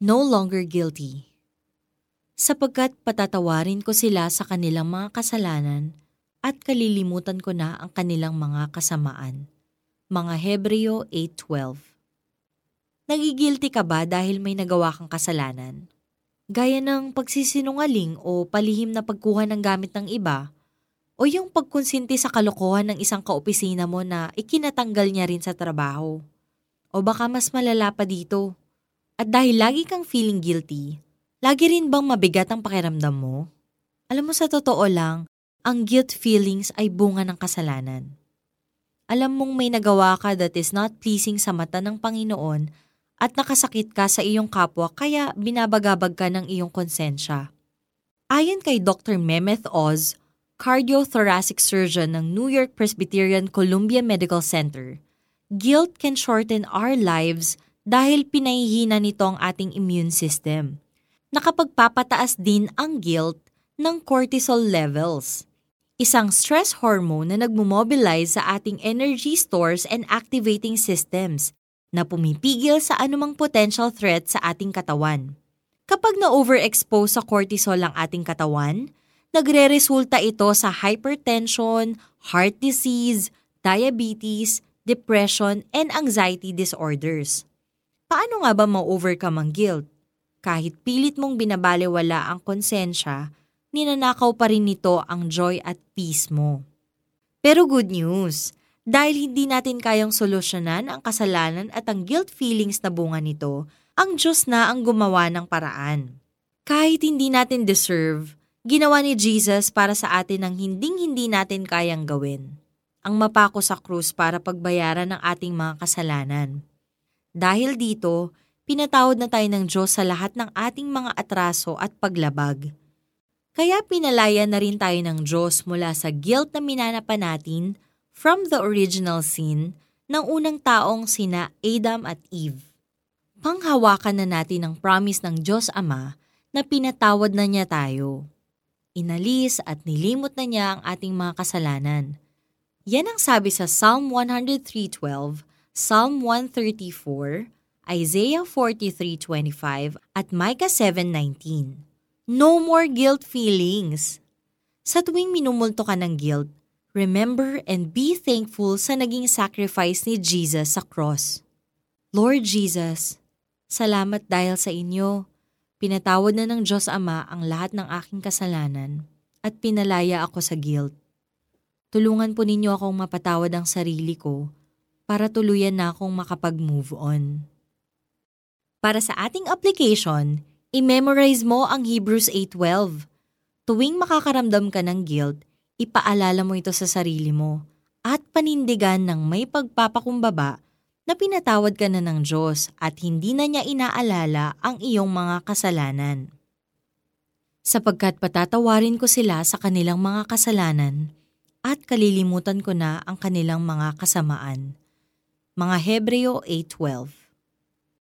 no longer guilty. Sapagkat patatawarin ko sila sa kanilang mga kasalanan at kalilimutan ko na ang kanilang mga kasamaan. Mga Hebreo 8.12 Nagigilty ka ba dahil may nagawa kang kasalanan? Gaya ng pagsisinungaling o palihim na pagkuha ng gamit ng iba, o yung pagkonsinti sa kalokohan ng isang kaopisina mo na ikinatanggal niya rin sa trabaho. O baka mas malala pa dito, at dahil lagi kang feeling guilty, lagi rin bang mabigat ang pakiramdam mo? Alam mo sa totoo lang, ang guilt feelings ay bunga ng kasalanan. Alam mong may nagawa ka that is not pleasing sa mata ng Panginoon at nakasakit ka sa iyong kapwa kaya binabagabag ka ng iyong konsensya. Ayon kay Dr. Mehmet Oz, cardiothoracic surgeon ng New York Presbyterian Columbia Medical Center, guilt can shorten our lives dahil pinahihina nito ang ating immune system. Nakapagpapataas din ang guilt ng cortisol levels, isang stress hormone na nagmumobilize sa ating energy stores and activating systems na pumipigil sa anumang potential threat sa ating katawan. Kapag na-overexpose sa cortisol ang ating katawan, nagre-resulta ito sa hypertension, heart disease, diabetes, depression, and anxiety disorders. Paano nga ba ma-overcome ang guilt? Kahit pilit mong binabaliwala ang konsensya, ninanakaw pa rin nito ang joy at peace mo. Pero good news, dahil hindi natin kayang solusyonan ang kasalanan at ang guilt feelings na bunga nito, ang Diyos na ang gumawa ng paraan. Kahit hindi natin deserve, ginawa ni Jesus para sa atin ang hinding-hindi natin kayang gawin. Ang mapako sa krus para pagbayaran ng ating mga kasalanan. Dahil dito, pinatawad na tayo ng Diyos sa lahat ng ating mga atraso at paglabag. Kaya pinalaya na rin tayo ng Diyos mula sa guilt na minanapa natin from the original sin ng unang taong sina Adam at Eve. Panghawakan na natin ang promise ng Diyos Ama na pinatawad na niya tayo. Inalis at nilimot na niya ang ating mga kasalanan. Yan ang sabi sa Psalm 103.12 Psalm 134, Isaiah 43.25 at Micah 7.19. No more guilt feelings. Sa tuwing minumulto ka ng guilt, remember and be thankful sa naging sacrifice ni Jesus sa cross. Lord Jesus, salamat dahil sa inyo. Pinatawad na ng Diyos Ama ang lahat ng aking kasalanan at pinalaya ako sa guilt. Tulungan po ninyo akong mapatawad ang sarili ko para tuluyan na akong makapag-move on. Para sa ating application, i-memorize mo ang Hebrews 8.12. Tuwing makakaramdam ka ng guilt, ipaalala mo ito sa sarili mo at panindigan ng may pagpapakumbaba na pinatawad ka na ng Diyos at hindi na niya inaalala ang iyong mga kasalanan. Sapagkat patatawarin ko sila sa kanilang mga kasalanan at kalilimutan ko na ang kanilang mga kasamaan mga Hebreo 8.12